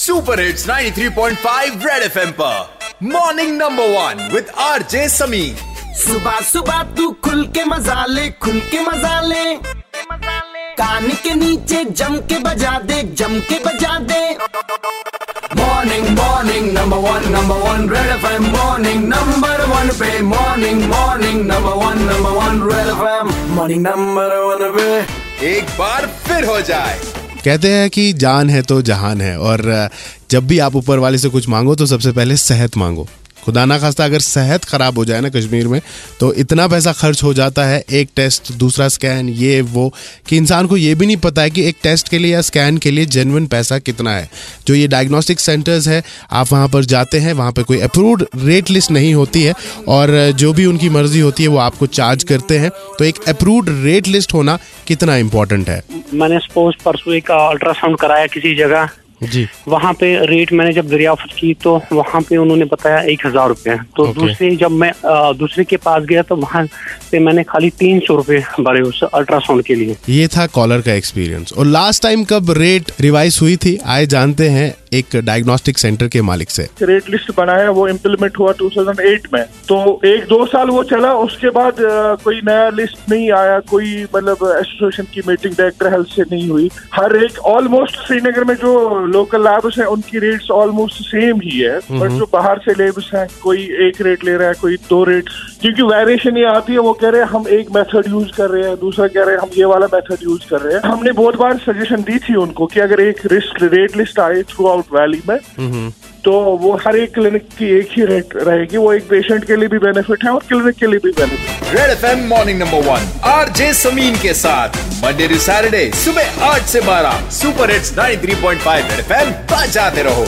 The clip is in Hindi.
सुपर हिट्स 93.5 रेड एफएम पर. Morning number one with RJ Sameer सुबह सुबह तू खुल के मज़ा ले खुल के मज़ा ले। कान के नीचे जम के बजा दे जम के बजा दे। Morning morning number one number one red FM morning number one पे morning morning number one number one red FM morning number one पे। एक बार फिर हो जाए। कहते हैं कि जान है तो जहान है, और जब भी आप ऊपर वाले से कुछ मांगो तो सबसे पहले सेहत मांगो। खुदा ना खास्ता, अगर सेहत खराब हो जाए ना कश्मीर में तो इतना पैसा खर्च हो जाता है, एक टेस्ट, दूसरा स्कैन, ये, वो, कि इंसान को ये भी नहीं पता है कि एक टेस्ट के लिए या स्कैन के लिए जेनविन पैसा कितना है। जो ये डायग्नोस्टिक सेंटर्स है, आप वहाँ पर जाते हैं, वहाँ पर कोई अप्रूव्ड रेट लिस्ट नहीं होती है, और जो भी उनकी मर्ज़ी होती है, वो आपको चार्ज करते हैं। तो एक अप्रूव्ड रेट लिस्ट होना कितना इम्पोर्टेंट है? मैंने सपोज़ परसों एक अल्ट्रासाउंड कराया किसी जगह जी। वहाँ पे रेट मैंने जब दरियाफ्त की तो वहाँ पे उन्होंने बताया एक हज़ार रुपये तो दूसरे जब मैं दूसरे के पास गया तो वहाँ पे मैंने खाली तीन सौ रुपये भरे उस अल्ट्रासाउंड के लिए। ये था कॉलर का एक्सपीरियंस और लास्ट टाइम कब रेट रिवाइज हुई थी? आए जानते हैं। एक डायग्नोस्टिक सेंटर के मालिक से। रेट लिस्ट बनाया वो इम्प्लीमेंट हुआ 2008 में। तो एक दो साल वो चला उसके बाद कोई नया लिस्ट नहीं आया कोई मतलब एसोसिएशन की मीटिंग डायरेक्टर हेल्थ से नहीं हुई। हर एक ऑलमोस्ट श्रीनगर में जो लोकल लैब्स हैं उनकी रेट्स ऑलमोस्ट सेम ही है। बट जो बाहर से लेब्स हैं कोई एक रेट ले रहा है कोई दो रेट क्योंकि वेरिएशन ये आती है वो कह रहे हैं हम एक मेथड यूज़ कर रहे हैं दूसरा कह रहे हैं हम ये वाला मेथड यूज़ कर रहे हैं। हमने बहुत बार सजेशन दी थी उनको कि अगर एक रिस्क रेट लिस्ट आए थ्रू आउट वैली में तो वो हर एक क्लिनिक की एक ही रेट रहेगी वो एक पेशेंट के लिए भी बेनिफिट है और क्लिनिक के लिए भी benefit red F M morning number one R J Sameer के साथ। मंडे टू सैटरडे सुबह आठ से बारह सुपर हिट्स 93.5 रेड एफएम बजाते रहो।